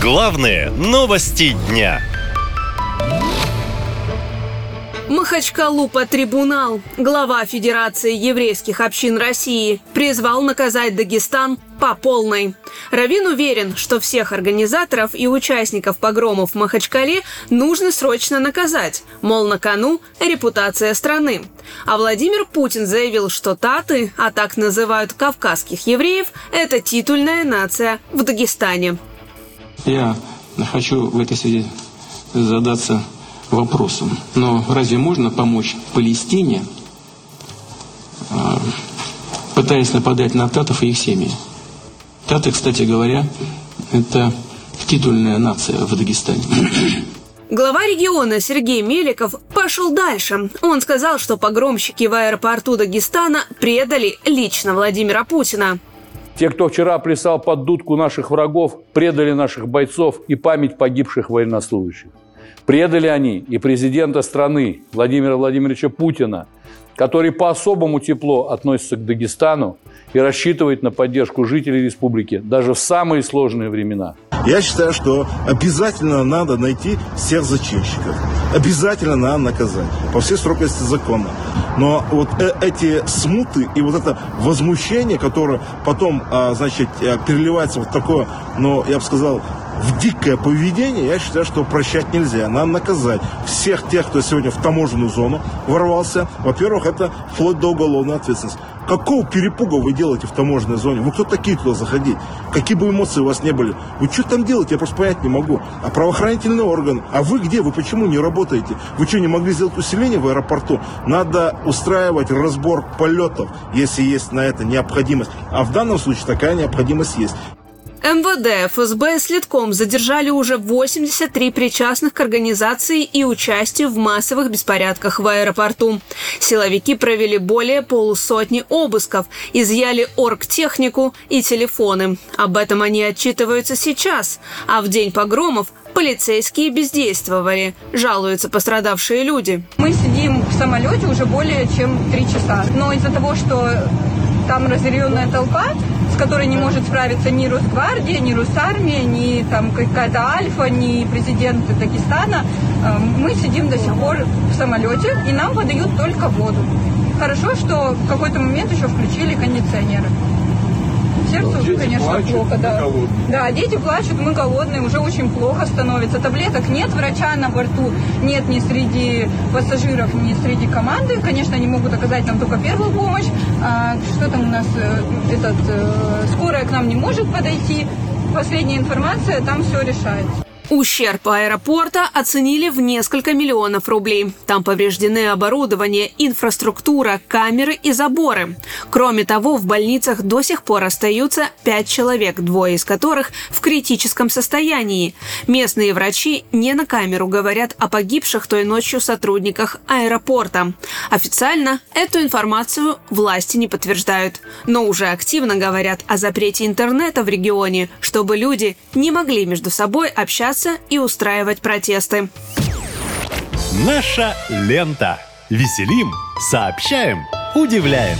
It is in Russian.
Главные новости дня. Махачкалу по трибунал. Глава Федерации еврейских общин России призвал наказать Дагестан по полной. Равин уверен, что всех организаторов и участников погромов в Махачкале нужно срочно наказать, мол, на кону репутация страны. А Владимир Путин заявил, что таты, а так называют кавказских евреев, это титульная нация в Дагестане. Я хочу в этой связи задаться вопросом. Но разве можно помочь Палестине, а, пытаясь нападать на татов и их семьи? Таты, кстати говоря, это титульная нация в Дагестане. Глава региона Сергей Меликов пошел дальше. Он сказал, что погромщики в аэропорту Дагестана предали лично Владимира Путина. Те, кто вчера плясал под дудку наших врагов, предали наших бойцов и память погибших военнослужащих. Предали они и президента страны Владимира Владимировича Путина, который по-особому тепло относится к Дагестану и рассчитывает на поддержку жителей республики даже в самые сложные времена. Я считаю, что обязательно надо найти всех зачинщиков. Обязательно надо наказать по всей строгости закона. Но вот э эти смуты и вот это возмущение, которое потом, а, значит, э, переливается в такое, ну, я бы сказал, в дикое поведение, я считаю, что прощать нельзя. Надо наказать всех тех, кто сегодня в таможенную зону ворвался. Во-первых, это вплоть до уголовной ответственности. Какого перепуга вы делаете в таможенной зоне? Вы кто такие туда заходить? Какие бы эмоции у вас не были? Вы что там делаете? Я просто понять не могу. А правоохранительный орган? А вы где? Вы почему не работаете? Вы что, не могли сделать усиление в аэропорту? Надо устраивать разбор полетов, если есть на это необходимость. А в данном случае такая необходимость есть. МВД, ФСБ и Следком задержали уже 83 причастных к организации и участию в массовых беспорядках в аэропорту. Силовики провели более полусотни обысков, изъяли оргтехнику и телефоны. Об этом они отчитываются сейчас, а в день погромов полицейские бездействовали, жалуются пострадавшие люди. Мы сидим в самолете уже более чем три часа, но из-за того, что там разъяренная толпа, которой не может справиться ни Росгвардия, ни Росармия, ни там какая-то Альфа, ни президент Дагестана. Э, мы сидим до сих пор в самолете, и нам подают только воду. Хорошо, что в какой-то момент еще включили кондиционеры сердцу, дети конечно, плачут, плохо, да. Да, дети плачут, мы голодные, уже очень плохо становится. Таблеток нет, врача на борту нет ни среди пассажиров, ни среди команды. Конечно, они могут оказать нам только первую помощь. А, что там у нас, э, этот, э, скорая к нам не может подойти. Последняя информация, там все решается. Ущерб аэропорта оценили в несколько миллионов рублей. Там повреждены оборудование, инфраструктура, камеры и заборы. Кроме того, в больницах до сих пор остаются пять человек, двое из которых в критическом состоянии. Местные врачи не на камеру говорят о погибших той ночью сотрудниках аэропорта. Официально эту информацию власти не подтверждают, но уже активно говорят о запрете интернета в регионе, чтобы люди не могли между собой общаться собираться и устраивать протесты. Наша лента. Веселим, сообщаем, удивляем.